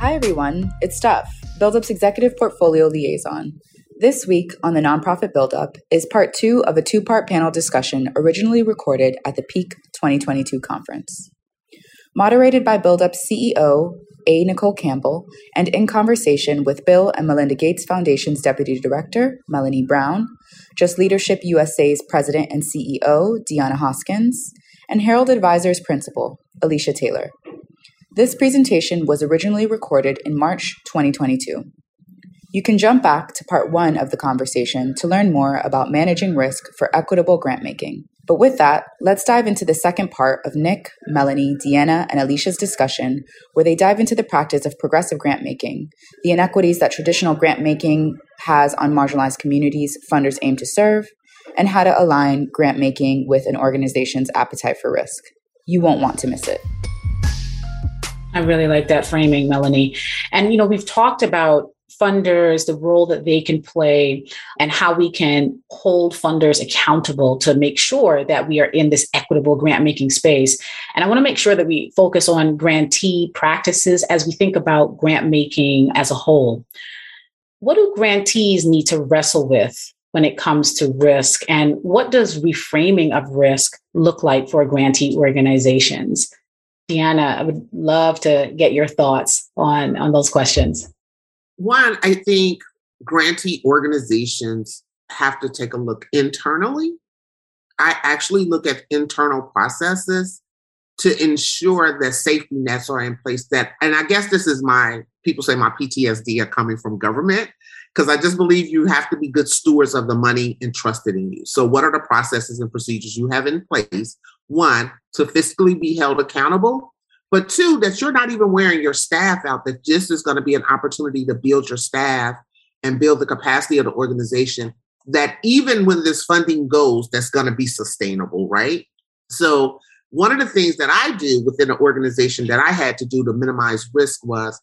Hi, everyone. It's Steph, BuildUp's Executive Portfolio Liaison. This week on the Nonprofit Buildup is part two of a two part panel discussion originally recorded at the Peak 2022 conference. Moderated by Buildup CEO A. Nicole Campbell, and in conversation with Bill and Melinda Gates Foundation's Deputy Director, Melanie Brown, Just Leadership USA's President and CEO, Deanna Hoskins, and Herald Advisors Principal, Alicia Taylor. This presentation was originally recorded in March 2022. You can jump back to part one of the conversation to learn more about managing risk for equitable grant making. But with that, let's dive into the second part of Nick, Melanie, Deanna, and Alicia's discussion, where they dive into the practice of progressive grant making, the inequities that traditional grant making has on marginalized communities funders aim to serve, and how to align grant making with an organization's appetite for risk. You won't want to miss it. I really like that framing, Melanie. And, you know, we've talked about funders, the role that they can play, and how we can hold funders accountable to make sure that we are in this equitable grant making space. And I want to make sure that we focus on grantee practices as we think about grant making as a whole. What do grantees need to wrestle with when it comes to risk? And what does reframing of risk look like for grantee organizations? Deanna, I would love to get your thoughts on, on those questions. One, I think grantee organizations have to take a look internally. I actually look at internal processes to ensure that safety nets are in place that and i guess this is my people say my ptsd are coming from government because i just believe you have to be good stewards of the money entrusted in you. So what are the processes and procedures you have in place? One to fiscally be held accountable. But two, that you're not even wearing your staff out, that this is going to be an opportunity to build your staff and build the capacity of the organization that even when this funding goes, that's going to be sustainable, right? So, one of the things that I do within an organization that I had to do to minimize risk was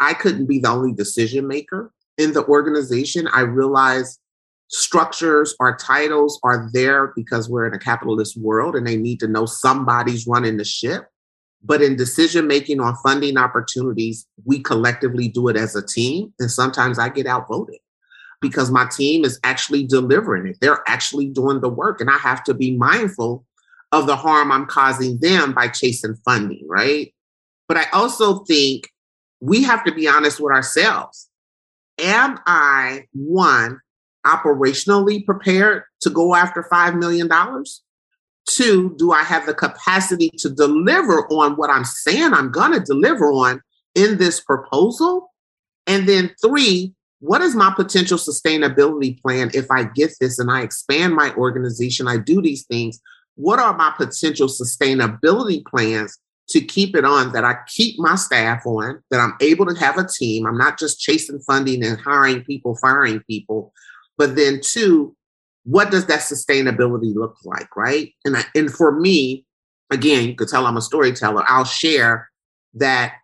I couldn't be the only decision maker in the organization. I realized structures or titles are there because we're in a capitalist world and they need to know somebody's running the ship. But in decision making on funding opportunities, we collectively do it as a team. And sometimes I get outvoted because my team is actually delivering it. They're actually doing the work. And I have to be mindful of the harm I'm causing them by chasing funding, right? But I also think we have to be honest with ourselves. Am I, one, operationally prepared to go after $5 million? Two, do I have the capacity to deliver on what I'm saying I'm going to deliver on in this proposal? And then three, what is my potential sustainability plan if I get this and I expand my organization, I do these things? What are my potential sustainability plans to keep it on that I keep my staff on, that I'm able to have a team? I'm not just chasing funding and hiring people, firing people. But then, two, what does that sustainability look like, right? And I, and for me, again, you could tell I'm a storyteller. I'll share that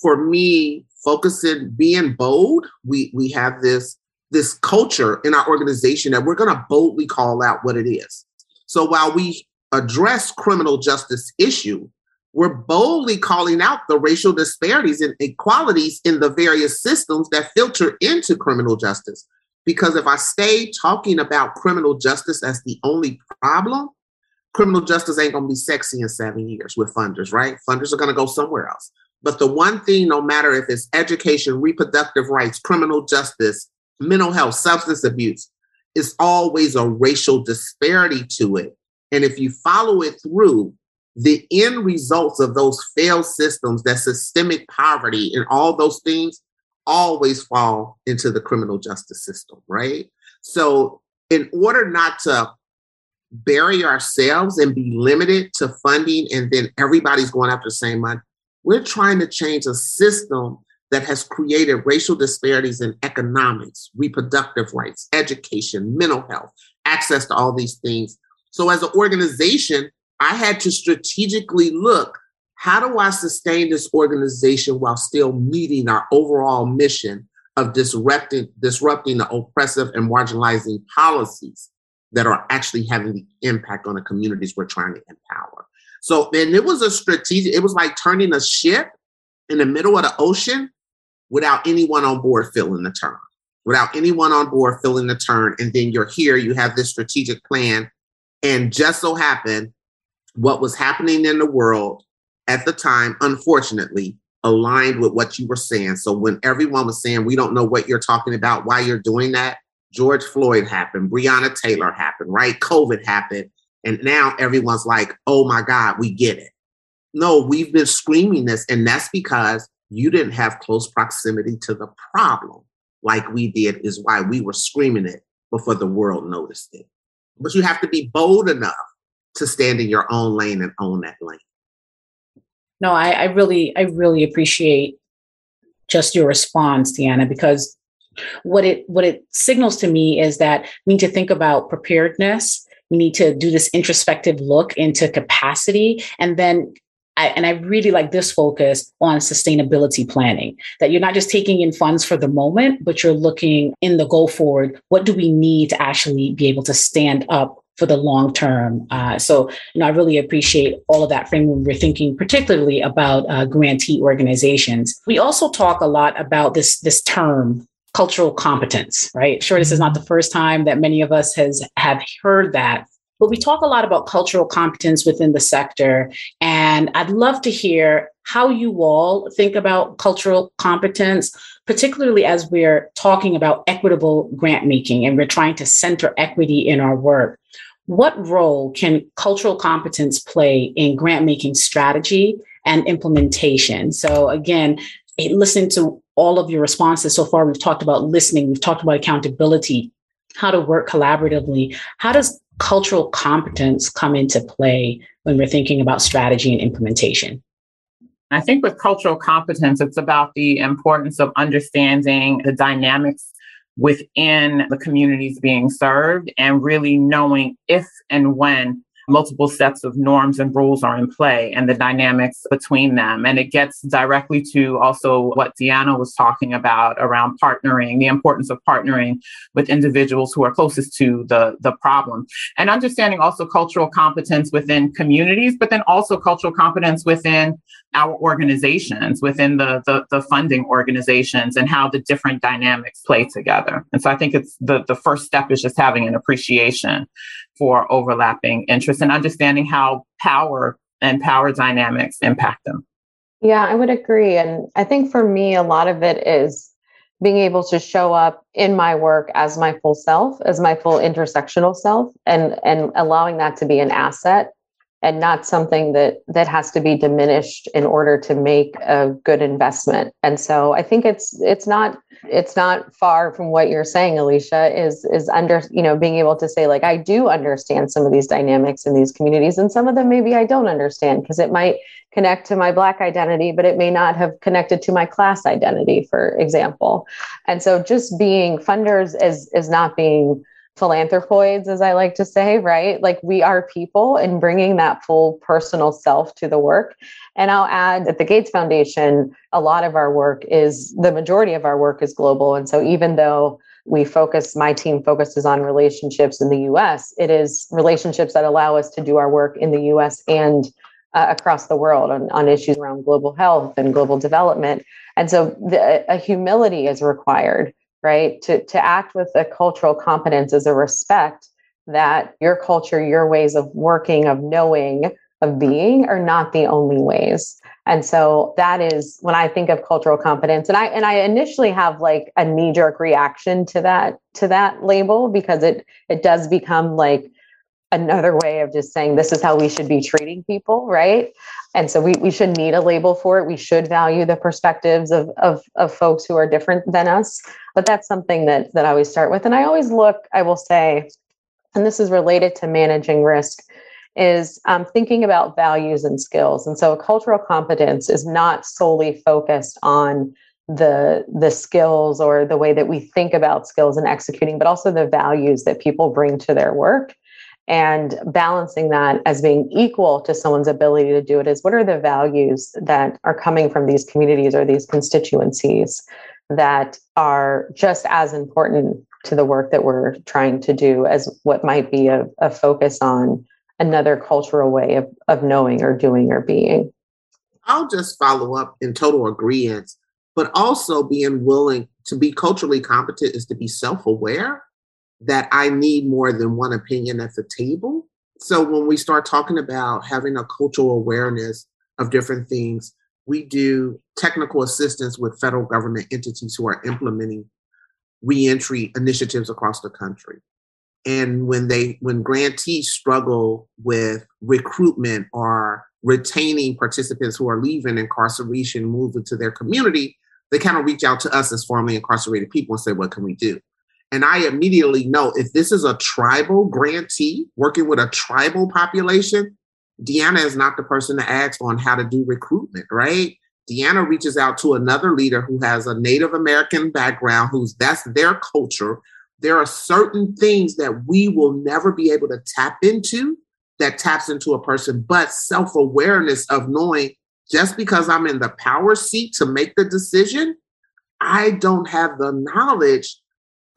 for me, focusing, being bold. We we have this this culture in our organization that we're going to boldly call out what it is. So while we address criminal justice issue, we're boldly calling out the racial disparities and inequalities in the various systems that filter into criminal justice. Because if I stay talking about criminal justice as the only problem, criminal justice ain't to be sexy in seven years with funders, right? Funders are to go somewhere else. But the one thing, no matter if it's education, reproductive rights, criminal justice, mental health, substance abuse, is always a racial disparity to it. And if you follow it through, the end results of those failed systems, that systemic poverty and all those things, always fall into the criminal justice system, right? So, in order not to bury ourselves and be limited to funding and then everybody's going after the same money, We're trying to change a system that has created racial disparities in economics, reproductive rights, education, mental health, access to all these things. So, as an organization, I had to strategically look how do I sustain this organization while still meeting our overall mission of disrupting, disrupting the oppressive and marginalizing policies that are actually having the impact on the communities we're trying to empower? So, and it was a strategic, it was like turning a ship in the middle of the ocean without anyone on board filling the turn, without anyone on board filling the turn. And then you're here, you have this strategic plan. And just so happened, what was happening in the world at the time, unfortunately, aligned with what you were saying. So when everyone was saying, we don't know what you're talking about, why you're doing that, George Floyd happened, Breonna Taylor happened, right? COVID happened. And now everyone's like, oh my God, we get it. No, we've been screaming this, and that's because you didn't have close proximity to the problem like we did, is why we were screaming it before the world noticed it. But you have to be bold enough to stand in your own lane and own that lane. No, I, I really, I really appreciate just your response, Deanna, because what it what it signals to me is that we need to think about preparedness. We need to do this introspective look into capacity and then I, and I really like this focus on sustainability planning that you're not just taking in funds for the moment, but you're looking in the go forward. What do we need to actually be able to stand up for the long term. Uh, so, you know, I really appreciate all of that framework. We're thinking particularly about uh, grantee organizations. We also talk a lot about this this term cultural competence, right? Sure, this is not the first time that many of us has have heard that. But we talk a lot about cultural competence within the sector. And I'd love to hear how you all think about cultural competence, particularly as we're talking about equitable grant making and we're trying to center equity in our work. What role can cultural competence play in grant making strategy and implementation? So, again, eh, listening to all of your responses so far, we've talked about listening, we've talked about accountability, how to work collaboratively. How does cultural competence come into play when we're thinking about strategy and implementation? I think with cultural competence, it's about the importance of understanding the dynamics within the communities being served and really knowing if and when multiple sets of norms and rules are in play and the dynamics between them. And it gets directly to also what Deanna was talking about around partnering, the importance of partnering with individuals who are closest to the, the problem. And understanding also cultural competence within communities, but then also cultural competence within our organizations, within the, the, the funding organizations and how the different dynamics play together. And so I think it's the, the first step is just having an appreciation for overlapping interests and understanding how power and power dynamics impact them. Yeah, I would agree. And I think for me, a lot of it is being able to show up in my work as my full self, as my full intersectional self, and and allowing that to be an asset and not something that that has to be diminished in order to make a good investment. And so I think it's it's not it's not far from what you're saying alicia is is under you know being able to say like i do understand some of these dynamics in these communities and some of them maybe i don't understand because it might connect to my black identity but it may not have connected to my class identity for example and so just being funders is is not being philanthropoids, as I like to say, right? Like we are people and bringing that full personal self to the work. And I'll add that the Gates Foundation, a lot of our work is the majority of our work is global. And so even though we focus, my team focuses on relationships in the US, it is relationships that allow us to do our work in the US and uh, across the world on, on issues around global health and global development. And so the, a humility is required right? To, to act with a cultural competence is a respect that your culture, your ways of working, of knowing, of being are not the only ways. And so that is when I think of cultural competence and I and I initially have like a knee jerk reaction to that to that label because it it does become like another way of just saying this is how we should be treating people, right? And so we, we should need a label for it. We should value the perspectives of, of, of folks who are different than us. But that's something that, that I always start with. And I always look, I will say, and this is related to managing risk, is um, thinking about values and skills. And so, cultural competence is not solely focused on the the skills or the way that we think about skills and executing, but also the values that people bring to their work. And balancing that as being equal to someone's ability to do it is what are the values that are coming from these communities or these constituencies that are just as important to the work that we're trying to do as what might be a, a focus on another cultural way of, of knowing or doing or being. I'll just follow up in total agreement, but also being willing to be culturally competent is to be self aware that I need more than one opinion at the table. So when we start talking about having a cultural awareness of different things, we do technical assistance with federal government entities who are implementing reentry initiatives across the country. And when they when grantees struggle with recruitment or retaining participants who are leaving incarceration, moving to their community, they kind of reach out to us as formerly incarcerated people and say, what can we do? And I immediately know if this is a tribal grantee working with a tribal population, Deanna is not the person to ask on how to do recruitment, right? Deanna reaches out to another leader who has a Native American background, who's that's their culture. There are certain things that we will never be able to tap into that taps into a person, but self awareness of knowing just because I'm in the power seat to make the decision, I don't have the knowledge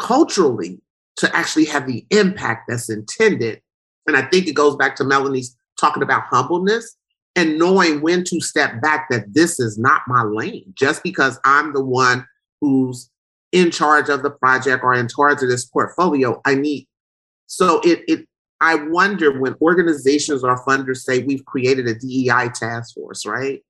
culturally to actually have the impact that's intended. And I think it goes back to Melanie's talking about humbleness and knowing when to step back that this is not my lane. Just because I'm the one who's in charge of the project or in charge of this portfolio, I need. So it it I wonder when organizations or funders say we've created a DEI task force, right?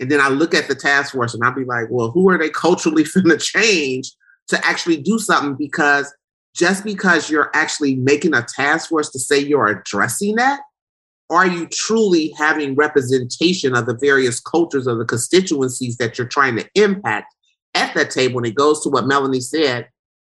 And then I look at the task force and I'll be like, well, who are they culturally finna change to actually do something? Because just because you're actually making a task force to say you're addressing that are you truly having representation of the various cultures of the constituencies that you're trying to impact at that table? And it goes to what Melanie said.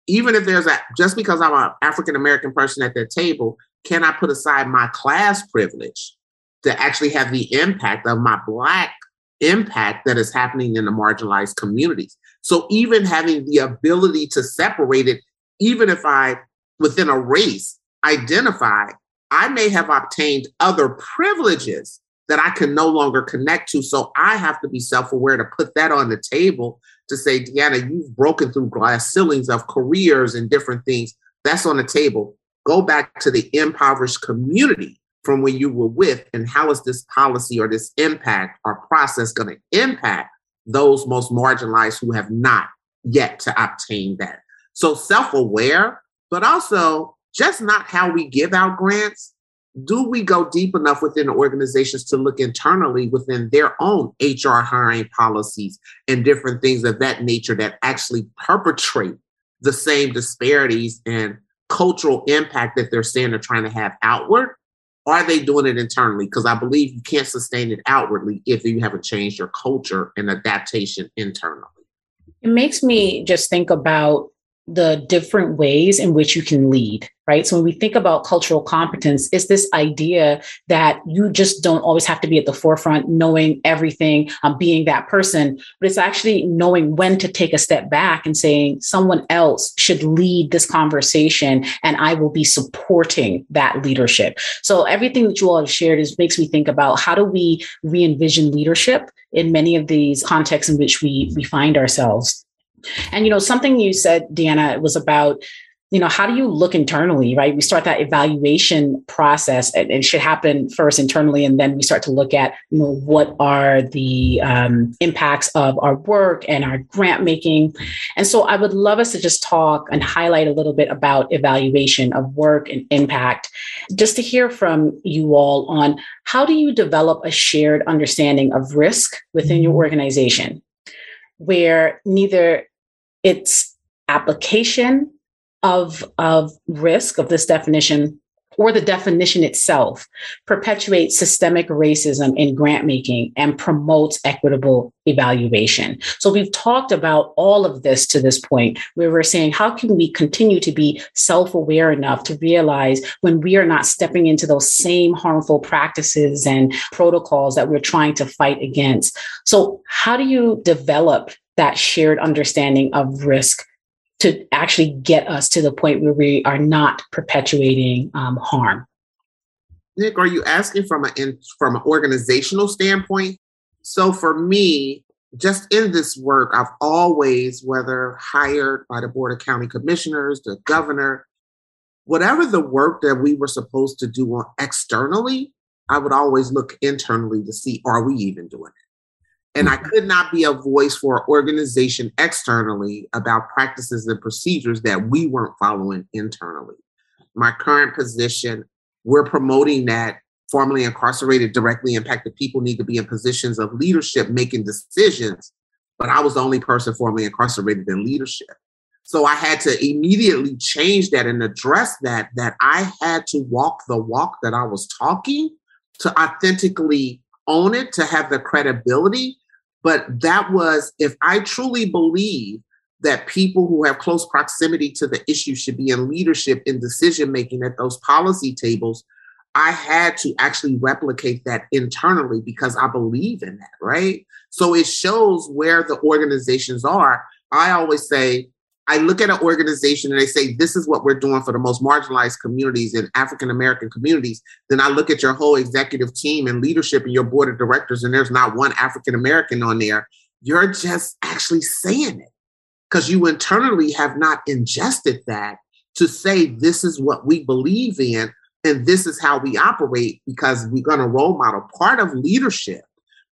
Even if there's a, just because I'm an African American person at that table, can I put aside my class privilege to actually have the impact of my Black impact that is happening in the marginalized communities? So even having the ability to separate it, even if I, within a race, identify I may have obtained other privileges that I can no longer connect to. So I have to be self aware to put that on the table to say, Deanna, you've broken through glass ceilings of careers and different things. That's on the table. Go back to the impoverished community from where you were with, and how is this policy or this impact or process going to impact those most marginalized who have not yet to obtain that? So self aware, but also just not how we give out grants. Do we go deep enough within organizations to look internally within their own HR hiring policies and different things of that nature that actually perpetrate the same disparities and cultural impact that they're saying they're trying to have outward? Are they doing it internally? Because I believe you can't sustain it outwardly if you haven't changed your culture and adaptation internally. It makes me just think about the different ways in which you can lead, right? So when we think about cultural competence, it's this idea that you just don't always have to be at the forefront, knowing everything, um, being that person, but it's actually knowing when to take a step back and saying someone else should lead this conversation, and I will be supporting that leadership. So everything that you all have shared is makes me think about how do we re-envision leadership in many of these contexts in which we we find ourselves. And you know, something you said, Deanna, was about you know how do you look internally right? We start that evaluation process and it should happen first internally and then we start to look at you know what are the um, impacts of our work and our grant making. And so i would love us to just talk and highlight a little bit about evaluation of work and impact just to hear from you all on how do you develop a shared understanding of risk within your organization where neither its application of, of risk of this definition or the definition itself perpetuates systemic racism in grant making and promotes equitable evaluation. So we've talked about all of this to this point where we're saying, how can we continue to be self aware enough to realize when we are not stepping into those same harmful practices and protocols that we're trying to fight against? So, how do you develop that shared understanding of risk to actually get us to the point where we are not perpetuating um, harm. Nick, are you asking from an from an organizational standpoint? So for me, just in this work, I've always, whether hired by the Board of County Commissioners, the governor, whatever the work that we were supposed to do on externally, I would always look internally to see are we even doing it? And I mm-hmm. could not be a voice for an organization externally about practices and procedures that we weren't following internally. My current position, we're promoting that formerly incarcerated, directly impacted people need to be in positions of leadership making decisions. But I was the only person formerly incarcerated in leadership. So I had to immediately change that and address that, that I had to walk the walk that I was talking to authentically own it, to have the credibility but that was, if I truly believe that people who have close proximity to the issue should be in leadership in decision making at those policy tables, I had to actually replicate that internally because I believe in that, right? So it shows where the organizations are. I always say, I look at an organization and they say, this is what we're doing for the most marginalized communities and African American communities. Then I look at your whole executive team and leadership and your board of directors, and there's not one African American on there. You're just actually saying it because you internally have not ingested that to say, this is what we believe in and this is how we operate because we're going to role model. Part of leadership,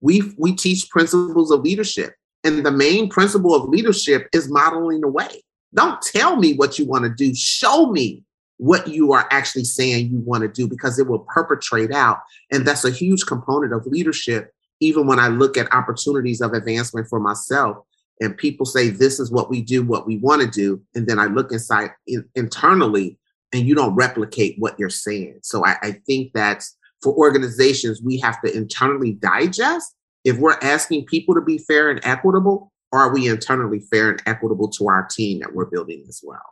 we, we teach principles of leadership and the main principle of leadership is modeling the way. Don't tell me what you want to do. Show me what you are actually saying you want to do because it will perpetrate out. And that's a huge component of leadership. Even when I look at opportunities of advancement for myself, and people say, This is what we do, what we want to do. And then I look inside in, internally and you don't replicate what you're saying. So I, I think that for organizations, we have to internally digest if we're asking people to be fair and equitable, are we internally fair and equitable to our team that we're building as well?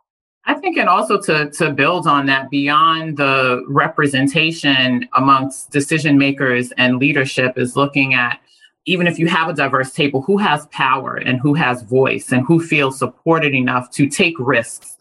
I think, and also to, to build on that, beyond the representation amongst decision makers and leadership, is looking at even if you have a diverse table, who has power and who has voice and who feels supported enough to take risks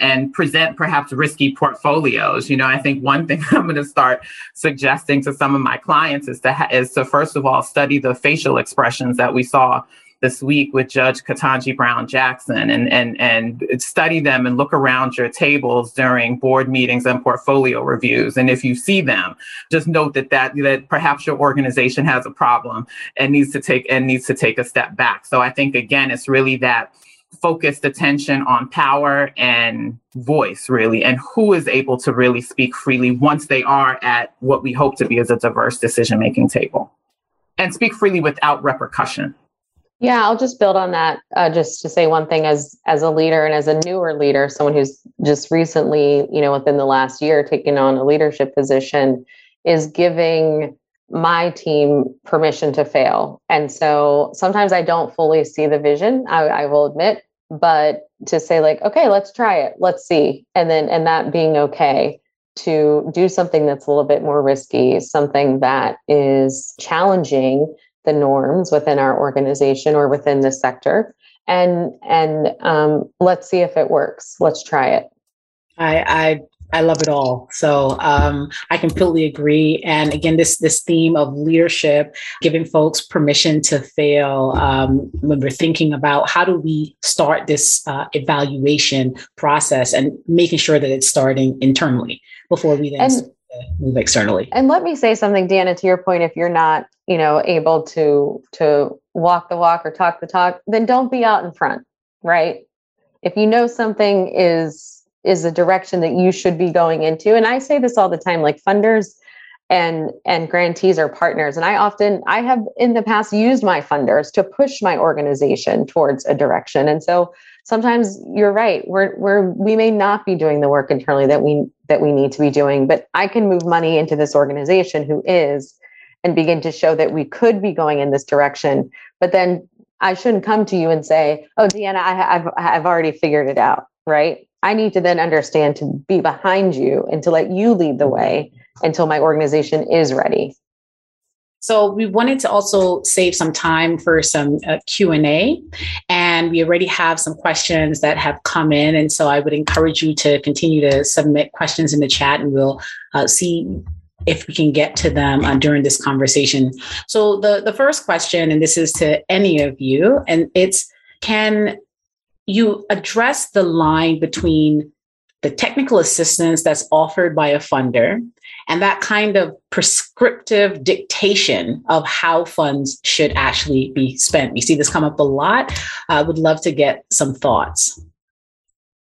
and present perhaps risky portfolios. You know, I think one thing I'm going to start suggesting to some of my clients is to ha- is to first of all study the facial expressions that we saw this week with Judge Ketanji Brown Jackson and and and study them and look around your tables during board meetings and portfolio reviews. And if you see them, just note that that that perhaps your organization has a problem and needs to take and needs to take a step back. So I think again, it's really that focused attention on power and voice, really, and who is able to really speak freely once they are at what we hope to be as a diverse decision making table and speak freely without repercussion. Yeah, I'll just build on that. Uh, just to say one thing, as as a leader and as a newer leader, someone who's just recently, you know, within the last year, taken on a leadership position, is giving my team permission to fail. And so sometimes I don't fully see the vision, I, I, will admit, but to say, like, okay, let's try it, let's see. And then, and that being okay to do something that's a little bit more risky, something that is challenging the norms within our organization or within the sector. And and um, let's see if it works. Let's try it. I I, I love it all. So um, I completely agree. And again, this this theme of leadership, giving folks permission to fail. Um, when we're thinking about how do we start this uh, evaluation process and making sure that it's starting internally before we then and, move externally. And let me say something, Deanna, to your point. If you're not, you know, able to to walk the walk or talk the talk, then don't be out in front, right? If you know something is is a direction that you should be going into and i say this all the time like funders and and grantees are partners and i often i have in the past used my funders to push my organization towards a direction and so sometimes you're right we're we're we may not be doing the work internally that we that we need to be doing, but I can move money into this organization who is and begin to show that we could be going in this direction. But then I shouldn't come to you and say, "Oh, Deanna, I, have I've already figured it out." Right? I need to then understand to be behind you and to let you lead the way until my organization is ready. So we wanted to also save some time for some uh, Q&A and we already have some questions that have come in and so I would encourage you to continue to submit questions in the chat and we'll uh, see if we can get to them uh, during this conversation. So the the first question and this is to any of you and it's can you address the line between the technical assistance that's offered by a funder and that kind of prescriptive dictation of how funds should actually be spent. We see this come up a lot. I would love to get some thoughts.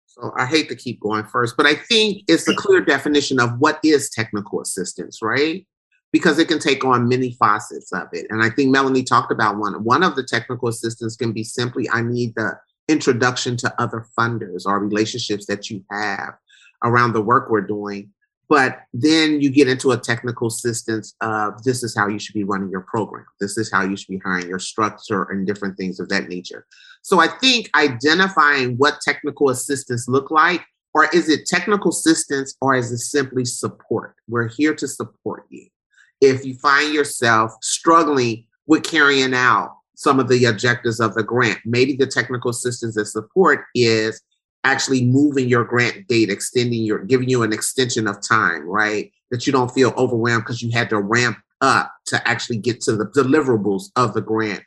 So I hate to keep going first, but I think it's a clear definition of what is technical assistance, right? Because it can take on many facets of it. And I think Melanie talked about one. One of the technical assistance can be simply I need the introduction to other funders or relationships that you have around the work we're doing but then you get into a technical assistance of this is how you should be running your program. This is how you should be hiring your structure and different things of that nature. So I think identifying what technical assistance look like, or is it technical assistance or is it simply support? We're here to support you. If you find yourself struggling with carrying out some of the objectives of the grant, maybe the technical assistance and support is actually moving your grant date, extending your, giving you an extension of time, right? That you don't feel overwhelmed because you had to ramp up to actually get to the deliverables of the grant.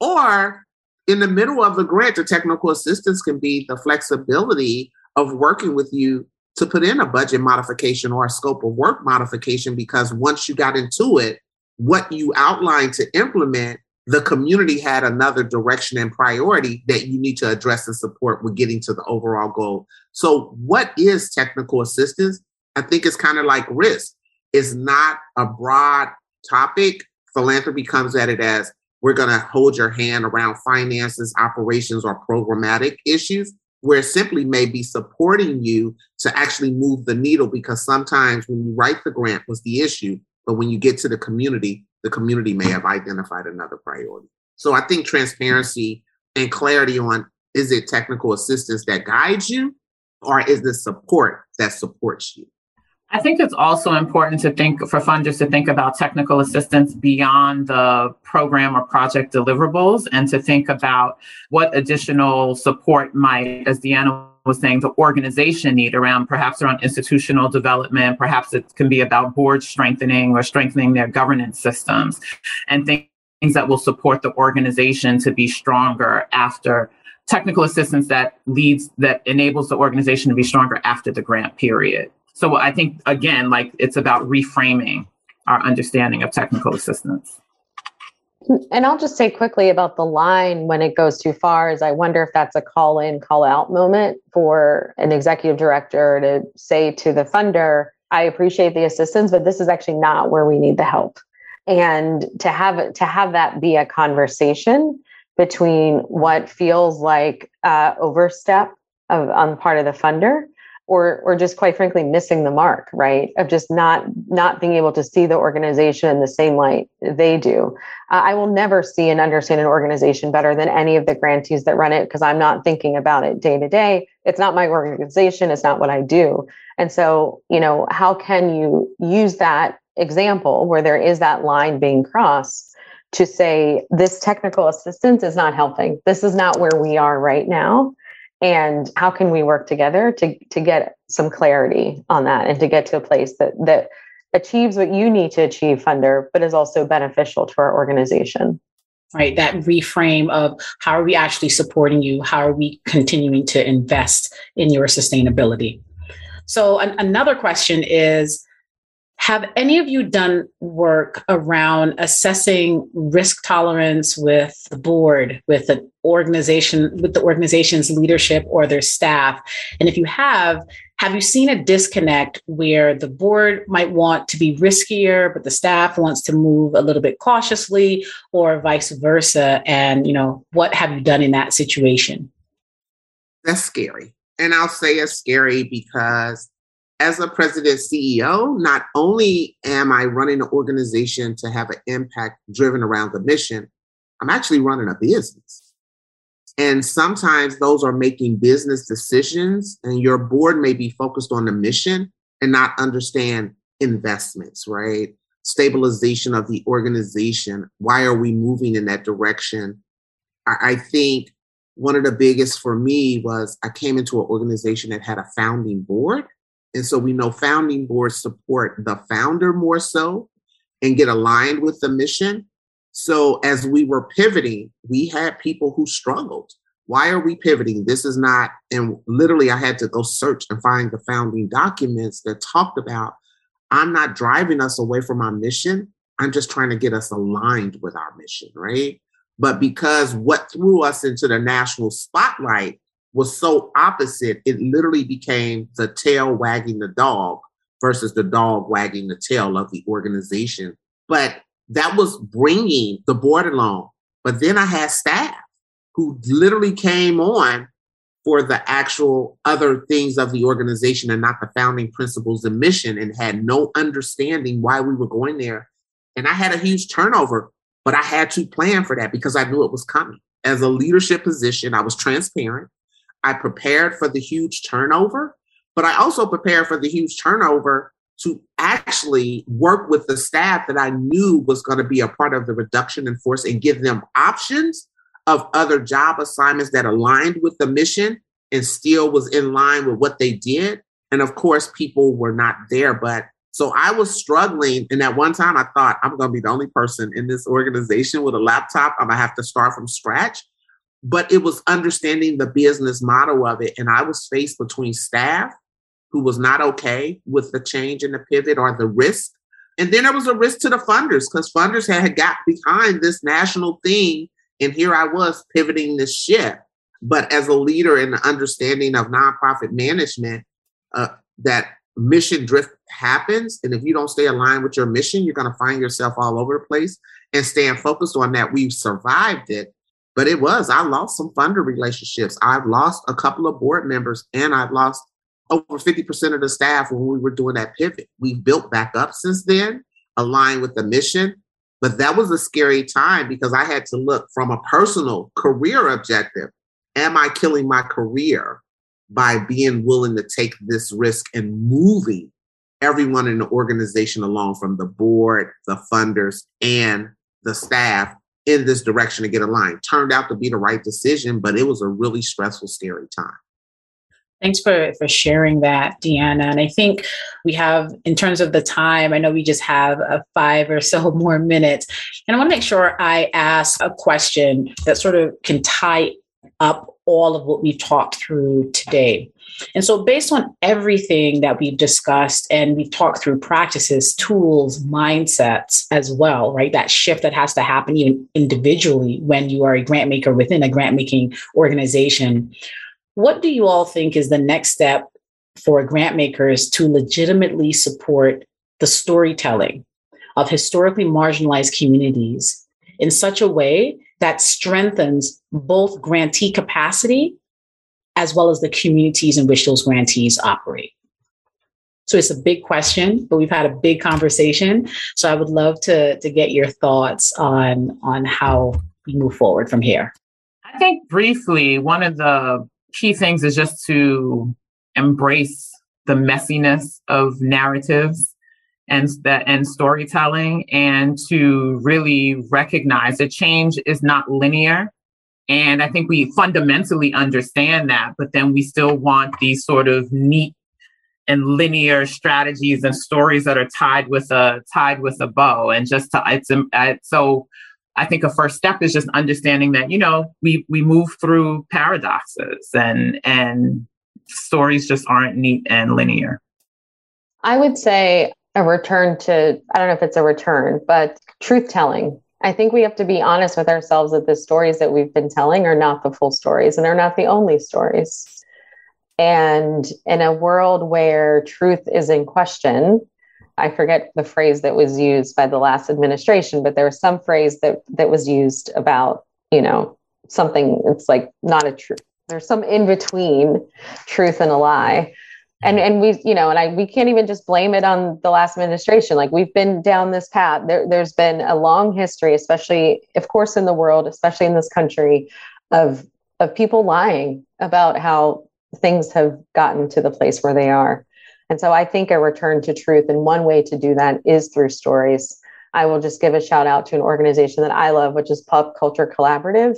Or in the middle of the grant, the technical assistance can be the flexibility of working with you to put in a budget modification or a scope of work modification because once you got into it, what you outlined to implement the community had another direction and priority that you need to address and support with getting to the overall goal. So, what is technical assistance? I think it's kind of like risk. It's not a broad topic. Philanthropy comes at it as we're going to hold your hand around finances, operations, or programmatic issues, where simply may be supporting you to actually move the needle because sometimes when you write the grant was the issue, but when you get to the community, the community may have identified another priority. So I think transparency and clarity on is it technical assistance that guides you or is it support that supports you? I think it's also important to think for funders to think about technical assistance beyond the program or project deliverables and to think about what additional support might, as Deanna was saying, the organization need around perhaps around institutional development, perhaps it can be about board strengthening or strengthening their governance systems and things that will support the organization to be stronger after technical assistance that leads that enables the organization to be stronger after the grant period. So I think again, like it's about reframing our understanding of technical assistance. And I'll just say quickly about the line when it goes too far is I wonder if that's a call in, call out moment for an executive director to say to the funder, I appreciate the assistance, but this is actually not where we need the help. And to have to have that be a conversation between what feels like uh, overstep of, on part of the funder or or just quite frankly missing the mark right? Of just not not being able to see the organization in the same light they do. Uh, i will never see and understand an organization better than any of the grantees that run it because i'm not thinking about it day to day. It's not my organization. It's not what i do. And so you know how can you use that example where there is that line being crossed to say this technical assistance is not helping. This is not where we are right now and how can we work together to to get some clarity on that and to get to a place that that achieves what you need to achieve funder but is also beneficial to our organization? Right that reframe of how are we actually supporting you? How are we continuing to invest in your sustainability? So an- another question is have any of you done work around assessing risk tolerance with the board, with the organization, with the organization's leadership or their staff? And if you have, have you seen a disconnect where the board might want to be riskier, but the staff wants to move a little bit cautiously, or vice versa? And you know, what have you done in that situation? That's scary. And I'll say it's scary because as a president CEO, not only am I running an organization to have an impact driven around the mission, I'm actually running a business. And sometimes those are making business decisions, and your board may be focused on the mission and not understand investments, right? Stabilization of the organization. Why are we moving in that direction? I, think one of the biggest for me was I came into an organization that had a founding board and so we know founding boards support the founder more so and get aligned with the mission. So as we were pivoting, we had people who struggled. Why are we pivoting? This is not, and literally I had to go search and find the founding documents that talked about I'm not driving us away from our mission. I'm just trying to get us aligned with our mission, right? But because what threw us into the national spotlight was so opposite, it literally became the tail wagging the dog versus the dog wagging the tail of the organization. But that was bringing the board along. But then I had staff who literally came on for the actual other things of the organization and not the founding principles and mission and had no understanding why we were going there. And I had a huge turnover, but I had to plan for that because I knew it was coming. As a leadership position, I was transparent. I prepared for the huge turnover, but I also prepared for the huge turnover to actually work with the staff that I knew was going to be a part of the reduction in force and give them options of other job assignments that aligned with the mission and still was in line with what they did. And of course, people were not there, but so I was struggling. And at one time, I thought I'm going to be the only person in this organization with a laptop. I'm going to have to start from scratch but it was understanding the business model of it. And I was faced between staff who was not okay with the change and the pivot or the risk. And then there was a risk to the funders because funders had got behind this national thing. And here I was pivoting this ship. But as a leader in the understanding of nonprofit management, uh, that mission drift happens. And if you don't stay aligned with your mission, you're going to find yourself all over the place and staying focused on that. We've survived it but it was, I lost some funder relationships. I've lost a couple of board members and I've lost over 50% of the staff when we were doing that pivot. We've built back up since then, aligned with the mission. But that was a scary time because I had to look from a personal career objective. Am I killing my career by being willing to take this risk and moving everyone in the organization along from the board, the funders, and the staff in this direction to get aligned. Turned out to be the right decision, but it was a really stressful, scary time. Thanks for, for sharing that, Deanna. And I think we have, in terms of the time, I know we just have a five or so more minutes. And I want to make sure I ask a question that sort of can tie up all of what we've talked through today. And so, based on everything that we've discussed and we've talked through practices, tools, mindsets as well, right? That shift that has to happen even individually when you are a grant maker within a grant making organization. What do you all think is the next step for grant makers to legitimately support the storytelling of historically marginalized communities in such a way that strengthens both grantee capacity as well as the communities in which those grantees operate. So it's a big question, but we've had a big conversation. So I would love to, to get your thoughts on, on how we move forward from here. I think briefly, one of the key things is just to embrace the messiness of narratives and that and storytelling and to really recognize that change is not linear and I think we fundamentally understand that, but then we still want these sort of neat and linear strategies and stories that are tied with a tied with a bow. And just to it's uh, so I think a first step is just understanding that you know we we move through paradoxes and and stories just aren't neat and linear. I would say a return to I don't know if it's a return, but truth telling I think we have to be honest with ourselves that the stories that we've been telling are not the full stories and they're not the only stories. And in a world where truth is in question, I forget the phrase that was used by the last administration, but there was some phrase that that was used about, you know, something it's like not a truth. There's some in between truth and a lie. And and we you know and i we can't even just blame it on the last administration. Like we've been down this path. There, there's been a long history especially of course in the world especially in this country of of people lying about how things have gotten to the place where they are. And so i think a return to truth and one way to do that is through stories. I will just give a shout out to an organization that i love which is pop culture collaborative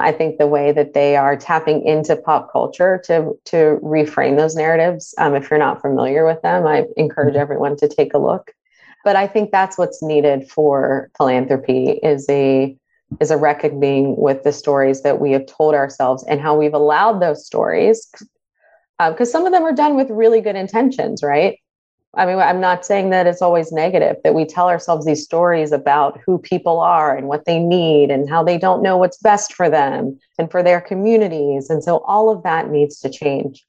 I think the way that they are tapping into pop culture to to reframe those narratives. Um, if you're not familiar with them, I encourage mm-hmm. everyone to take a look. But I think that's what's needed for philanthropy is a is a reckoning with the stories that we have told ourselves and how we've allowed those stories because um, some of them are done with really good intentions, right? I mean, I'm not saying that it's always negative, that we tell ourselves these stories about who people are and what they need and how they don't know what's best for them and for their communities. And so all of that needs to change.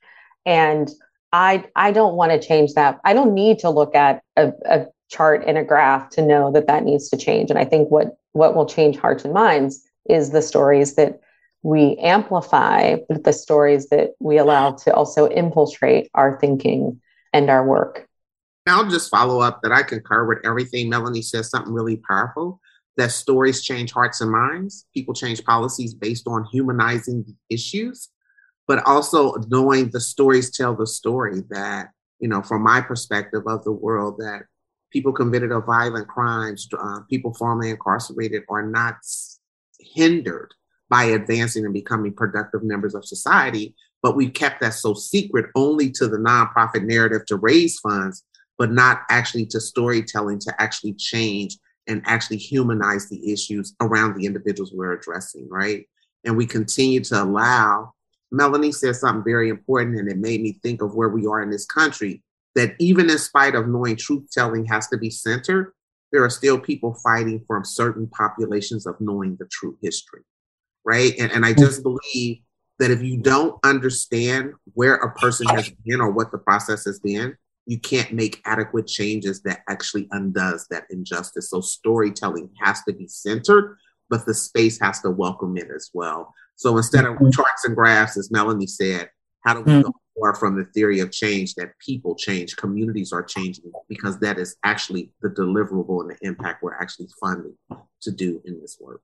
And I, I don't want to change that. I don't need to look at a, a chart and a graph to know that that needs to change. And I think what, what will change hearts and minds is the stories that we amplify, but the stories that we allow to also infiltrate our thinking and our work. I'll just follow up that I concur with everything Melanie says, something really powerful that stories change hearts and minds. People change policies based on humanizing the issues, but also knowing the stories tell the story that, you know, from my perspective of the world, that people convicted of violent crimes, uh, people formerly incarcerated are not hindered by advancing and becoming productive members of society. But we've kept that so secret only to the nonprofit narrative to raise funds but not actually to storytelling to actually change and actually humanize the issues around the individuals we're addressing, right? And we continue to allow, Melanie said something very important, and it made me think of where we are in this country that even in spite of knowing truth telling has to be centered, there are still people fighting from certain populations of knowing the true history, right? And, and I just mm-hmm. believe that if you don't understand where a person has been or what the process has been, you can't make adequate changes that actually undoes that injustice. So storytelling has to be centered, but the space has to welcome it as well. So instead of mm-hmm. charts and graphs, as Melanie said, how do we mm-hmm. go more from the theory of change that people change, communities are changing, because that is actually the deliverable and the impact we're actually funding to do in this work.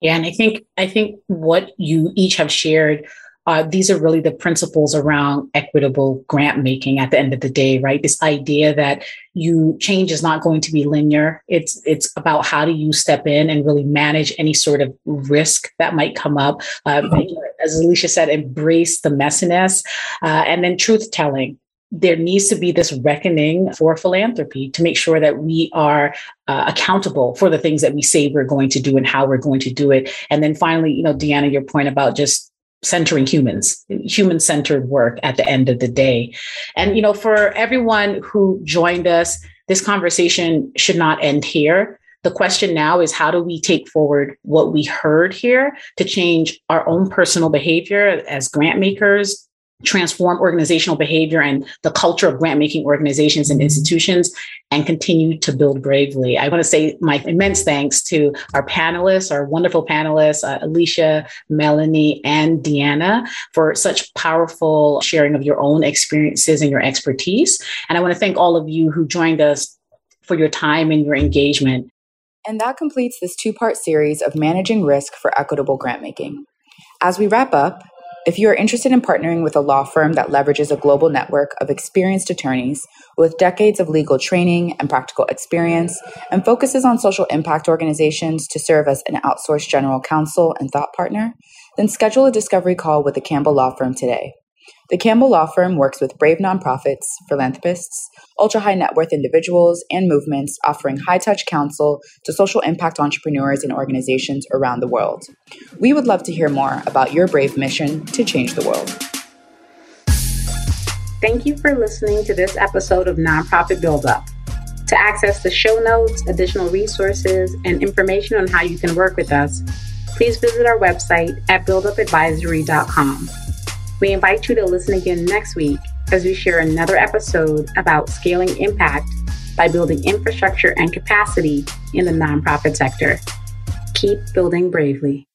Yeah, and I think I think what you each have shared uh, these are really the principles around equitable grant making at the end of the day right? This idea that you change is not going to be linear. It's it's about how do you step in and really manage any sort of risk that might come up. Uh, as alicia said embrace the messiness uh, and then truth telling. There needs to be this reckoning for philanthropy to make sure that we are uh, accountable for the things that we say we're going to do and how we're going to do it. And then finally, you know, Deanna, your point about just centering humans human centered work at the end of the day. And you know for everyone who joined us this conversation should not end here. The question now is how do we take forward what we heard here to change our own personal behavior as grant makers transform organizational behavior and the culture of grant making organizations and institutions and continue to build bravely. I want to say my immense thanks to our panelists, our wonderful panelists, uh, Alicia, Melanie, and Deanna for such powerful sharing of your own experiences and your expertise. And I want to thank all of you who joined us for your time and your engagement. And that completes this two part series of managing risk for equitable grant making. As we wrap up, if you are interested in partnering with a law firm that leverages a global network of experienced attorneys with decades of legal training and practical experience and focuses on social impact organizations to serve as an outsourced general counsel and thought partner, then schedule a discovery call with the Campbell Law Firm today. The Campbell Law Firm works with brave nonprofits, philanthropists, ultra high net worth individuals, and movements offering high touch counsel to social impact entrepreneurs and organizations around the world. We would love to hear more about your brave mission to change the world. Thank you for listening to this episode of Nonprofit Build Up. To access the show notes, additional resources, and information on how you can work with us, please visit our website at buildupadvisory.com. We invite you to listen again next week as we share another episode about scaling impact by building infrastructure and capacity in the nonprofit sector. Keep building bravely.